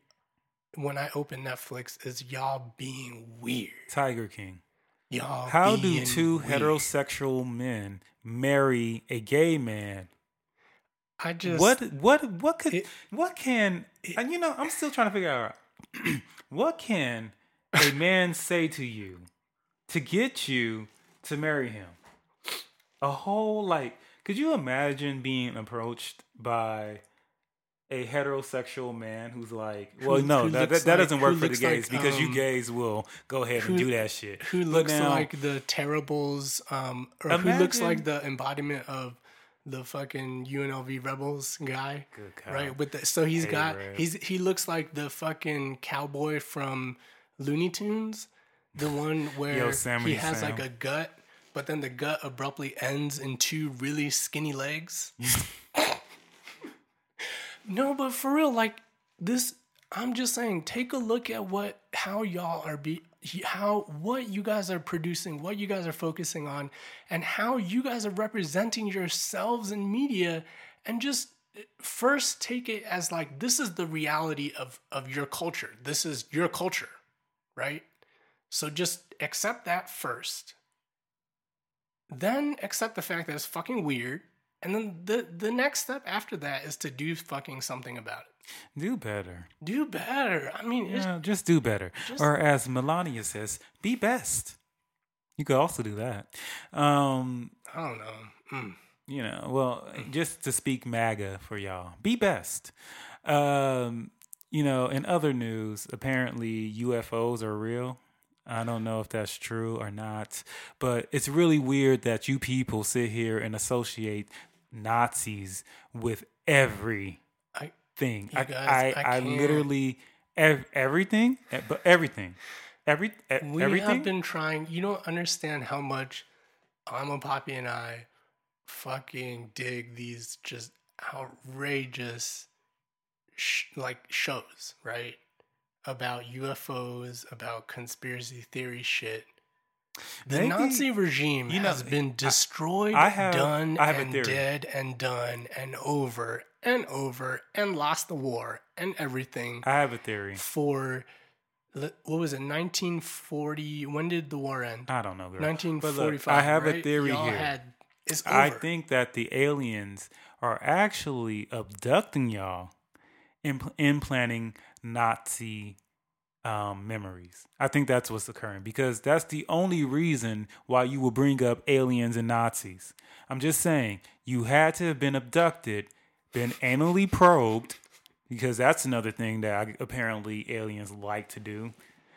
S2: when I open Netflix is y'all being weird.
S1: Tiger King.
S2: Y'all.
S1: How do two
S2: weird.
S1: heterosexual men marry a gay man?
S2: I just
S1: what what what could
S2: it-
S1: what can and you know I'm still trying to figure out what can a man say to you to get you to marry him. A whole like could you imagine being approached by a heterosexual man who's like well
S2: Who-
S1: no
S2: who
S1: that, that, that doesn't
S2: who
S1: work for the gays
S2: like,
S1: because you
S2: um,
S1: gays will go ahead and do that shit.
S2: who looks
S1: now-
S2: like the terribles um or who looks like the embodiment of the fucking UNLV rebels guy right? With the so he's
S1: Hey,
S2: got
S1: Red.
S2: he's he looks like the fucking cowboy from Looney Tunes the one where
S1: Yosemite
S2: he has
S1: Sam.
S2: like a gut but then the gut abruptly ends in two really skinny legs? No but for real like this i'm just saying take a look at what how y'all are be how what you guys are producing what you guys are focusing on and how you guys are representing yourselves in media and just eh, first take it as like this is the reality of of your culture. This is your culture right so just accept that first then accept the fact that it's fucking weird and then the the next step after that is to do fucking something about it
S1: do better
S2: do better. I mean,
S1: Yeah, just do better.
S2: just-
S1: or as Melania says, be best. You could also do that. Um,
S2: I don't know. Mm.
S1: you know, well, just to speak MAGA for y'all, be best. Um, you know, in other news, apparently UFOs are real. I don't know if that's true or not, but it's really weird that you people sit here and associate Nazis with every
S2: I
S1: thing. I,
S2: guys,
S1: I,
S2: I
S1: I, literally ev- everything, eh, but everything, every eh,
S2: we
S1: everything.
S2: have been trying. You don't understand how much I'm a Poppy and I fucking dig these just outrageous sh- like shows, right? About UFOs, about conspiracy theory shit. The
S1: Maybe-
S2: Nazi regime
S1: you know,
S2: has been destroyed,
S1: I have-
S2: done,
S1: I
S2: and dead, and done, and over and over, and lost the war and everything
S1: I have a theory.
S2: for what was it 1940 when did the war end
S1: I don't know, girl.
S2: 1945
S1: look, I have
S2: right?
S1: a theory
S2: Y'all
S1: here.
S2: had, it's over.
S1: I think that the aliens are actually abducting y'all, impl- implanting Nazi um, memories. I think that's what's occurring because that's the only reason why you will bring up aliens and Nazis. I'm just saying you had to have been abducted, been anally probed, because that's another thing that I, apparently aliens like to do.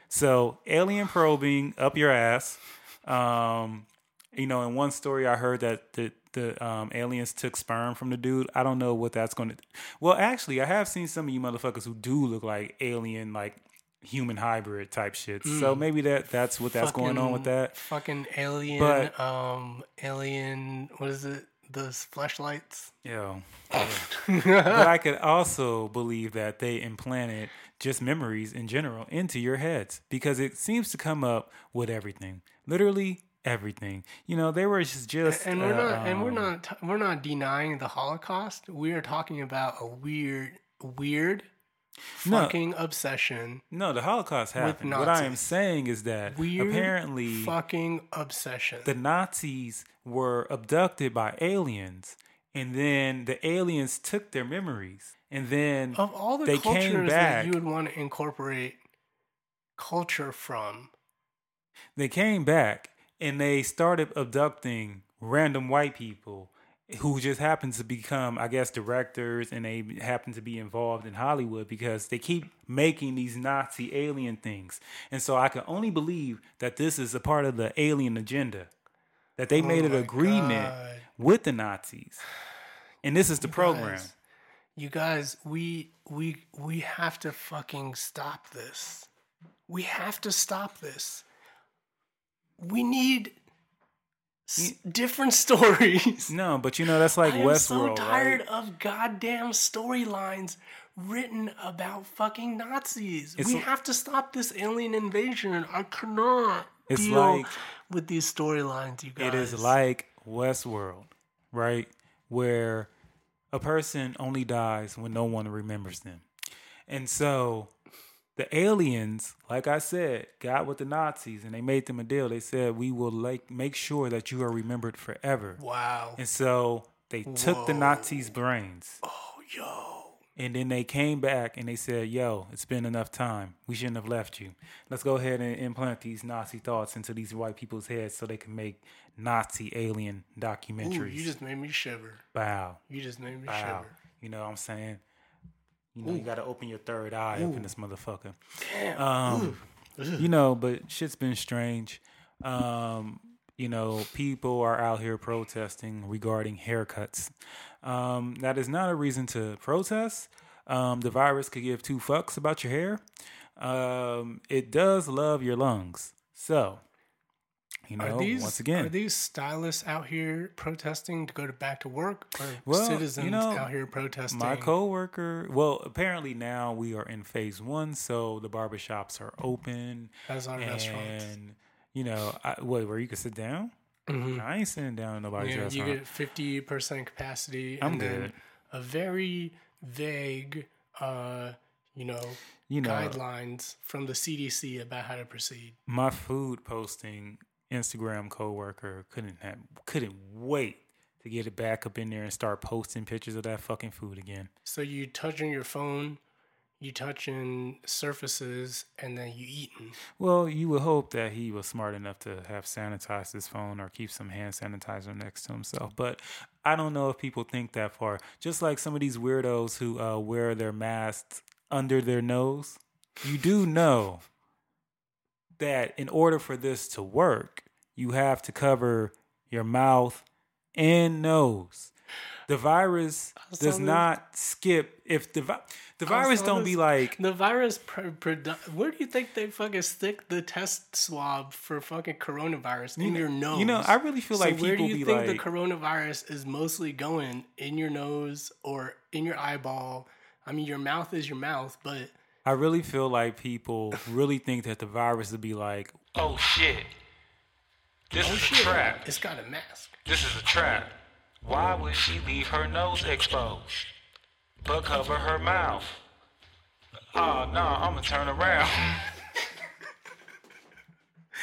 S1: So alien probing up your ass. Um, you know, in one story I heard that the the um, aliens took sperm from the dude. I don't know what that's going to. Well, actually, I have seen some of you motherfuckers who do look like alien, like human hybrid type shit. So maybe that that's what that's going on with that.
S2: Fucking alien,
S1: But-
S2: um, alien. What is it? Those flashlights.
S1: Yeah, but I could also believe that they implanted just memories in general into your heads because it seems to come up with everything, literally everything. You know, they were just just
S2: And we're
S1: uh,
S2: not, and we're
S1: um,
S2: not, we're not denying the Holocaust. We are talking about a weird, weird,
S1: No.
S2: fucking obsession.
S1: No, the Holocaust happened. What I am saying is that
S2: Weird,
S1: apparently
S2: fucking obsession.
S1: the Nazis were abducted by aliens, and then the aliens took their memories, and then
S2: of all the
S1: they came
S2: cultures
S1: back.
S2: that you would want to incorporate culture from,
S1: they came back and they started abducting random white people who just happen to become, I guess, directors and they happen to be involved in Hollywood because they keep making these Nazi alien things. And so I can only believe that this is a part of the alien agenda. That they oh made an
S2: Oh
S1: agreement
S2: God.
S1: with the Nazis. And this is the program.
S2: guys, you guys, we we we have to fucking stop this. We have to stop this. We need s- different stories.
S1: No, but you know that's like Westworld.
S2: I am
S1: Westworld,
S2: so tired
S1: right?
S2: of goddamn storylines written about fucking Nazis.
S1: It's
S2: we
S1: l-
S2: have to stop this alien invasion. I cannot
S1: It's
S2: deal
S1: like-
S2: with these storylines, you guys.
S1: It is like Westworld, right? Where a person only dies when no one remembers them. And so the aliens, like I said, got with the Nazis and they made them a deal. They said, We will like make sure that you are remembered forever.
S2: wow.
S1: And so they took the Nazis' brains.
S2: Oh, yo.
S1: And then they came back and they said, Yo, it's been enough time. We shouldn't have left you. Let's go ahead and implant these Nazi thoughts into these white people's heads so they can make Nazi alien documentaries."
S2: Ooh, you just made me shiver.
S1: Wow.
S2: You just made me
S1: Wow.
S2: shiver.
S1: You know what I'm saying? You know, you got to open your third eye up in this motherfucker. Um, you know, but shit's been strange. Um, you know, people are out here protesting regarding haircuts. Um, that is not a reason to protest. Um, the virus could give two fucks about your hair. Um, it does love your lungs. So, you know,
S2: are these
S1: once again,
S2: are these stylists out here protesting to go to back to work, or
S1: Well, you
S2: citizens
S1: know,
S2: out here protesting?
S1: My coworker, well, apparently now we are in phase one, so the barbershops are open.
S2: as our restaurants.
S1: And, you know, I, wait, where you can sit down?
S2: Mhm.
S1: I ain't sitting down in nobody's
S2: Yeah, you get fifty percent capacity.
S1: I'm
S2: and then
S1: good.
S2: A very vague, uh, you know,
S1: you know,
S2: guidelines from the CDC about how to proceed.
S1: my food posting Instagram coworker couldn't have, couldn't wait to get it back up in there and start posting pictures of that fucking food again.
S2: So you touching your phone, you touching surfaces, and then you eating.
S1: Well, you would hope that he was smart enough to have sanitized his phone or keep some hand sanitizer next to himself. But I don't know if people think that far. Just like some of these weirdos who uh, wear their masks under their nose, you do know that in order for this to work, you have to cover your mouth and nose. The virus does
S2: this-
S1: not skip. If the vi- the virus don't be like
S2: The virus, where do you think they fucking stick the test swab for fucking coronavirus in your nose?
S1: You know, I really feel
S2: so
S1: like
S2: where do you think
S1: like,
S2: the coronavirus is mostly going in your nose or in your eyeball? I mean, your mouth is your mouth, but
S1: I really feel like people really think that the virus would be like, oh shit, this oh, is a trap.
S2: it's got a mask.
S1: This is a trap. Why would she leave her nose exposed, but cover her mouth? Oh no, I'm gonna turn around.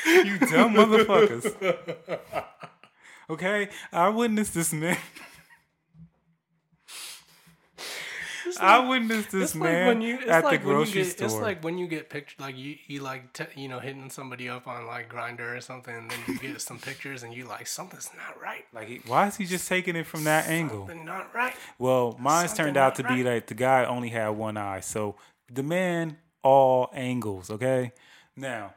S1: you dumb motherfuckers. Okay, I witnessed this man. I witnessed this
S2: like
S1: man
S2: when you, it's
S1: at
S2: like
S1: the
S2: when you
S1: grocery
S2: get,
S1: store.
S2: It's like when you get pictures, like you, you like, t- you know, hitting somebody up on like Grindr or something, and then you get some pictures, and you like something's not right.
S1: Like, he- why is he just taking it from that angle?
S2: Not right.
S1: Well, mine's
S2: Something
S1: turned out to
S2: not
S1: be
S2: right.
S1: like the guy only had one eye. So the man, all angles, okay? Now,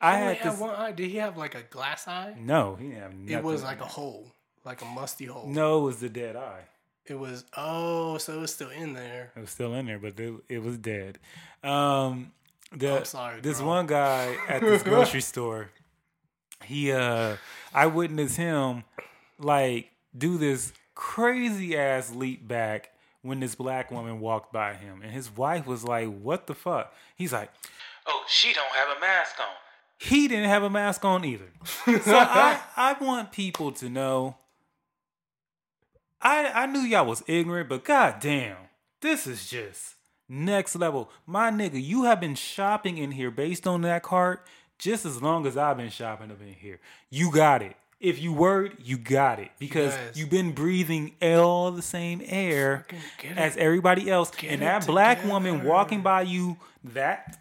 S1: I
S2: only
S1: had
S2: had
S1: this.
S2: one eye. Did he have like a glass eye?
S1: No, he didn't have nothing.
S2: It was like a hole. like a musty hole.
S1: No, it was the dead eye.
S2: It was oh, so it was still in there.
S1: It was still in there, but it, it was dead. Um, the,
S2: I'm sorry,
S1: This
S2: bro.
S1: one guy at this grocery store, he uh, I witnessed him like do this crazy ass leap back when this black woman walked by him, and his wife was like, "What the fuck?" He's like, "Oh, she don't have a mask on." He didn't have a mask on either. So I, I want people to know. I I knew y'all was ignorant, but goddamn, this is just next level. My nigga, you have been shopping in here based on that cart just as long as I've been shopping up in here. You got it. If you word, you got it because
S2: Yes.
S1: you've been breathing all the same air as everybody else.
S2: get
S1: And that black woman walking by you, that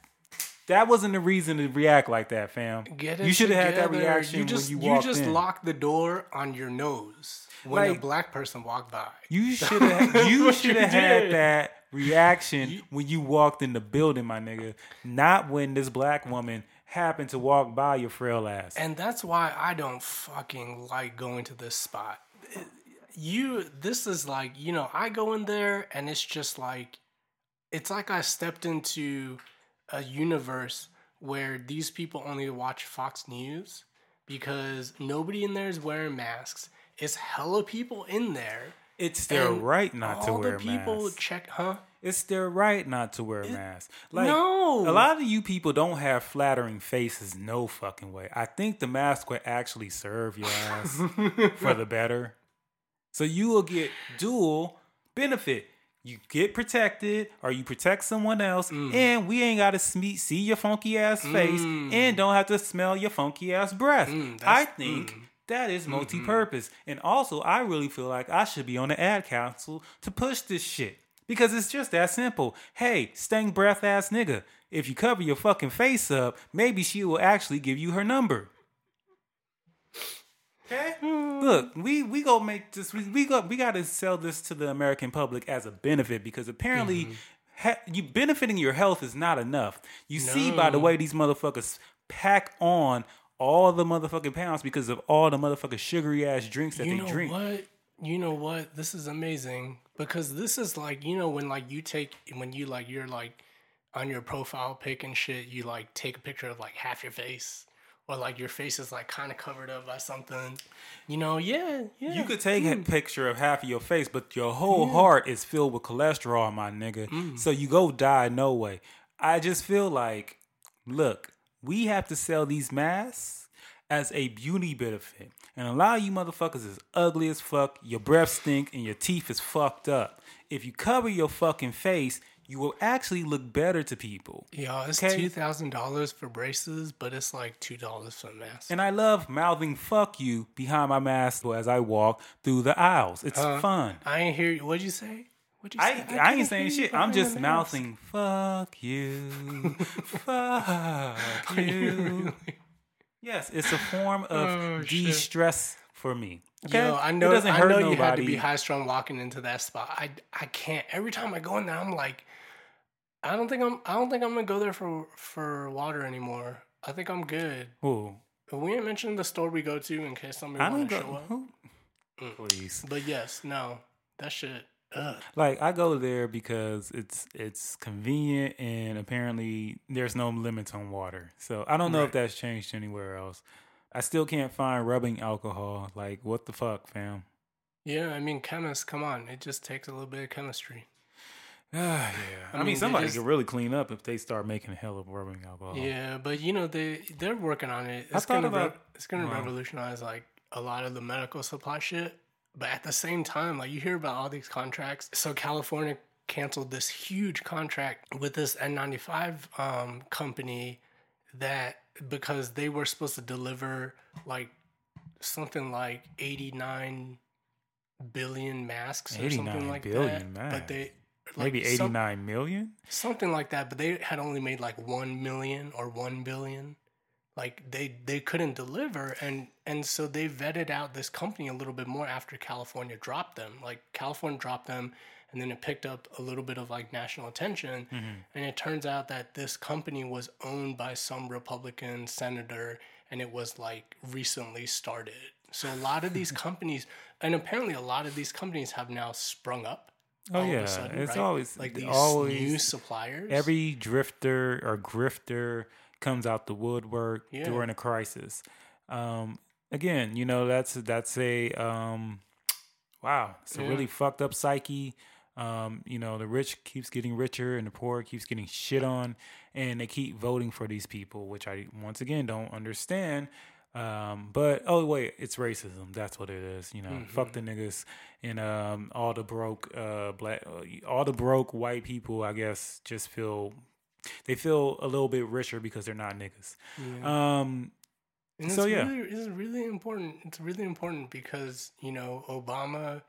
S1: that wasn't the reason to react like that, fam.
S2: Get it
S1: you should have had that
S2: together.
S1: reaction
S2: You just
S1: when you walked
S2: just
S1: in.
S2: locked the door on your nose when a black person walked by.
S1: You should have. You should have had
S2: did.
S1: that reaction when you walked in the building, my nigga. Not when this black woman happened to walk by your frail ass.
S2: And that's why I don't fucking like going to this spot. You, this is like, you know, I go in there and it's just like, it's like I stepped into a universe where these people only watch Fox News because nobody in there is wearing masks. It's hella people in there.
S1: It's their right not to
S2: all
S1: wear
S2: the people
S1: masks.
S2: check, huh?
S1: It's their right not to wear masks. Like
S2: no.
S1: a lot of you people don't have flattering faces, no fucking way. I think the mask would actually serve your ass for the better. So you will get dual benefit. You get protected, or you protect someone else,
S2: Mm.
S1: and we ain't got to see your funky ass face, and don't have to smell your funky ass breath.
S2: Mm,
S1: I think
S2: mm.
S1: That is mm-hmm. multi-purpose, and also I really feel like I should be on the ad council to push this shit because it's just that simple. Hey, stank breath ass nigga, if you cover your fucking face up, maybe she will actually give you her number. Okay. Hmm. Look, we we go make this. We we go. We got to sell this to the American public as a benefit because apparently, mm-hmm. ha- you benefiting your health is not enough. You see by the way these motherfuckers pack on all the motherfucking pounds because of all the motherfucking sugary ass drinks that
S2: you
S1: they
S2: know
S1: drink.
S2: what you know what this is amazing because this is like you know when like you take when you like you're like on your profile pic and shit you like take a picture of like half your face or like your face is like kind of covered up by something you know yeah yeah
S1: You could take a picture of half of your face, but your whole heart is filled with cholesterol, my nigga.
S2: Mm.
S1: So you go die no way. I just feel like, look, we have to sell these masks as a beauty benefit. And a lot of you motherfuckers is ugly as fuck, your breath stink, and your teeth is fucked up. If you cover your fucking face, you will actually look better to people.
S2: yeah it's
S1: Okay.
S2: two thousand dollars for braces but it's like two dollars for a mask
S1: And I love mouthing fuck you behind my mask as I walk through the aisles. It's uh-huh. fun.
S2: i ain't hear you what'd you say what'd you
S1: I,
S2: say
S1: I,
S2: can't
S1: ain't saying shit. I'm just
S2: the
S1: mouthing fuck you, fuck you. Yes, it's a form of
S2: Oh,
S1: de-stress for me. Okay?
S2: Yo, I know.
S1: it doesn't
S2: I
S1: hurt
S2: know
S1: nobody.
S2: you had to be high strung walking into that spot. I I can't. Every time I go in there, I'm like, I don't think I'm. I don't think I'm gonna go there for for water anymore. I think I'm good.
S1: Ooh,
S2: We ain't mentioned the store we go to in case somebody
S1: I don't
S2: want to
S1: go.
S2: show up.
S1: who- mm. Please,
S2: But yes, no, that shit. Ugh.
S1: like I go there because it's it's convenient and apparently there's no limits on water. So I don't know if that's changed anywhere else. I still can't find rubbing alcohol. Like what the fuck, fam?
S2: Yeah, I mean, chemists, come on. It just takes a little bit of chemistry.
S1: Ah, yeah. I, mean,
S2: mean, they
S1: somebody
S2: just-
S1: could really clean up if they start making a hell of rubbing alcohol.
S2: Yeah, but you know they they're working on it.
S1: I
S2: It's
S1: thought
S2: gonna
S1: about-
S2: rev- it's gonna
S1: Wow.
S2: revolutionize like a lot of the medical supply shit. But at the same time, like you hear about all these contracts. So California canceled this huge contract with this N95 um, company that because they were supposed to deliver like something like 89 billion masks or
S1: 89
S2: something like
S1: billion
S2: that. But they like
S1: Maybe
S2: some-
S1: 89 million?
S2: something like that but they had only made like 1 million or 1 billion like they they couldn't deliver and and so they vetted out this company a little bit more after california dropped them like california dropped them and then it picked up a little bit of like national attention mm-hmm. and it turns out that this company was owned by some republican senator and it was like recently started So a lot of these companies, and apparently a lot of these companies have now sprung up.
S1: Oh
S2: all of a
S1: yeah,
S2: sudden,
S1: it's
S2: right?
S1: always
S2: like these
S1: always
S2: new suppliers.
S1: every drifter or grifter comes out the woodwork
S2: Yeah.
S1: during a crisis. Um, again, you know that's that's a um, wow, it's a
S2: Yeah.
S1: really fucked up psyche. Um, you know, the rich keeps getting richer and the poor keeps getting shit on, and they keep voting for these people, which I once again don't understand. Um, but oh wait, it's racism. That's what it is. You know, fuck the niggas and um, all the broke uh, black, uh, all the broke white people. I guess just feel they feel a little bit richer because they're not niggas.
S2: Yeah.
S1: Um,
S2: And
S1: So,
S2: it's
S1: yeah.
S2: really, it's really important. It's really important because you know Obama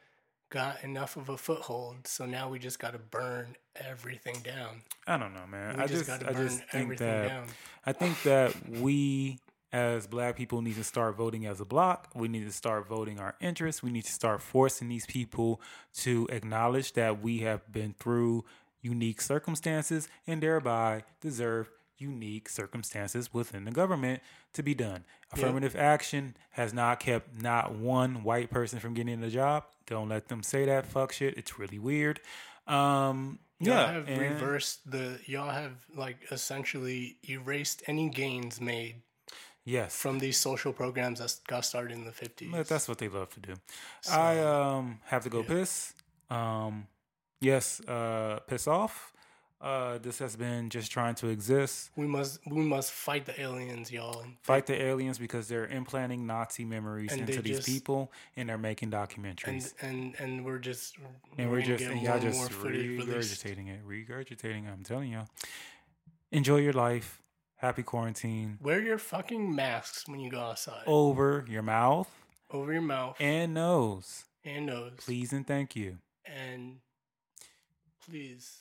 S2: got enough of a foothold, so now we just got to burn everything down.
S1: I don't know, man.
S2: We
S1: I
S2: just,
S1: just,
S2: got to
S1: I
S2: burn
S1: just think
S2: everything
S1: that
S2: down.
S1: I think that we as black people need to start voting as a block. We need to start voting our interests. We need to start forcing these people to acknowledge that we have been through unique circumstances and thereby deserve unique circumstances within the government to be done. Affirmative action has not kept not one white person from getting a job. Don't let them say that fuck shit. It's really weird. Um
S2: Y'all
S1: yeah,
S2: have
S1: and-
S2: reversed the. Y'all have like essentially erased any gains made
S1: yes.
S2: from these social programs that got started in the fifties.
S1: That's what they love to do. I um have to go piss. Um yes, uh piss off. Uh this has been just trying to exist.
S2: we must we must fight the aliens, y'all.
S1: Fight the aliens because they're implanting Nazi memories
S2: And
S1: into these
S2: just-
S1: people and they're making documentaries.
S2: and, and we're just
S1: And, we're
S2: gonna
S1: just and y'all just
S2: more footage released.
S1: regurgitating it. Regurgitating it. I'm telling y'all. Enjoy your life. Happy quarantine.
S2: Wear your fucking masks when you go outside.
S1: Over your mouth
S2: Over your mouth
S1: and nose.
S2: and nose.
S1: Please and thank you.
S2: And please.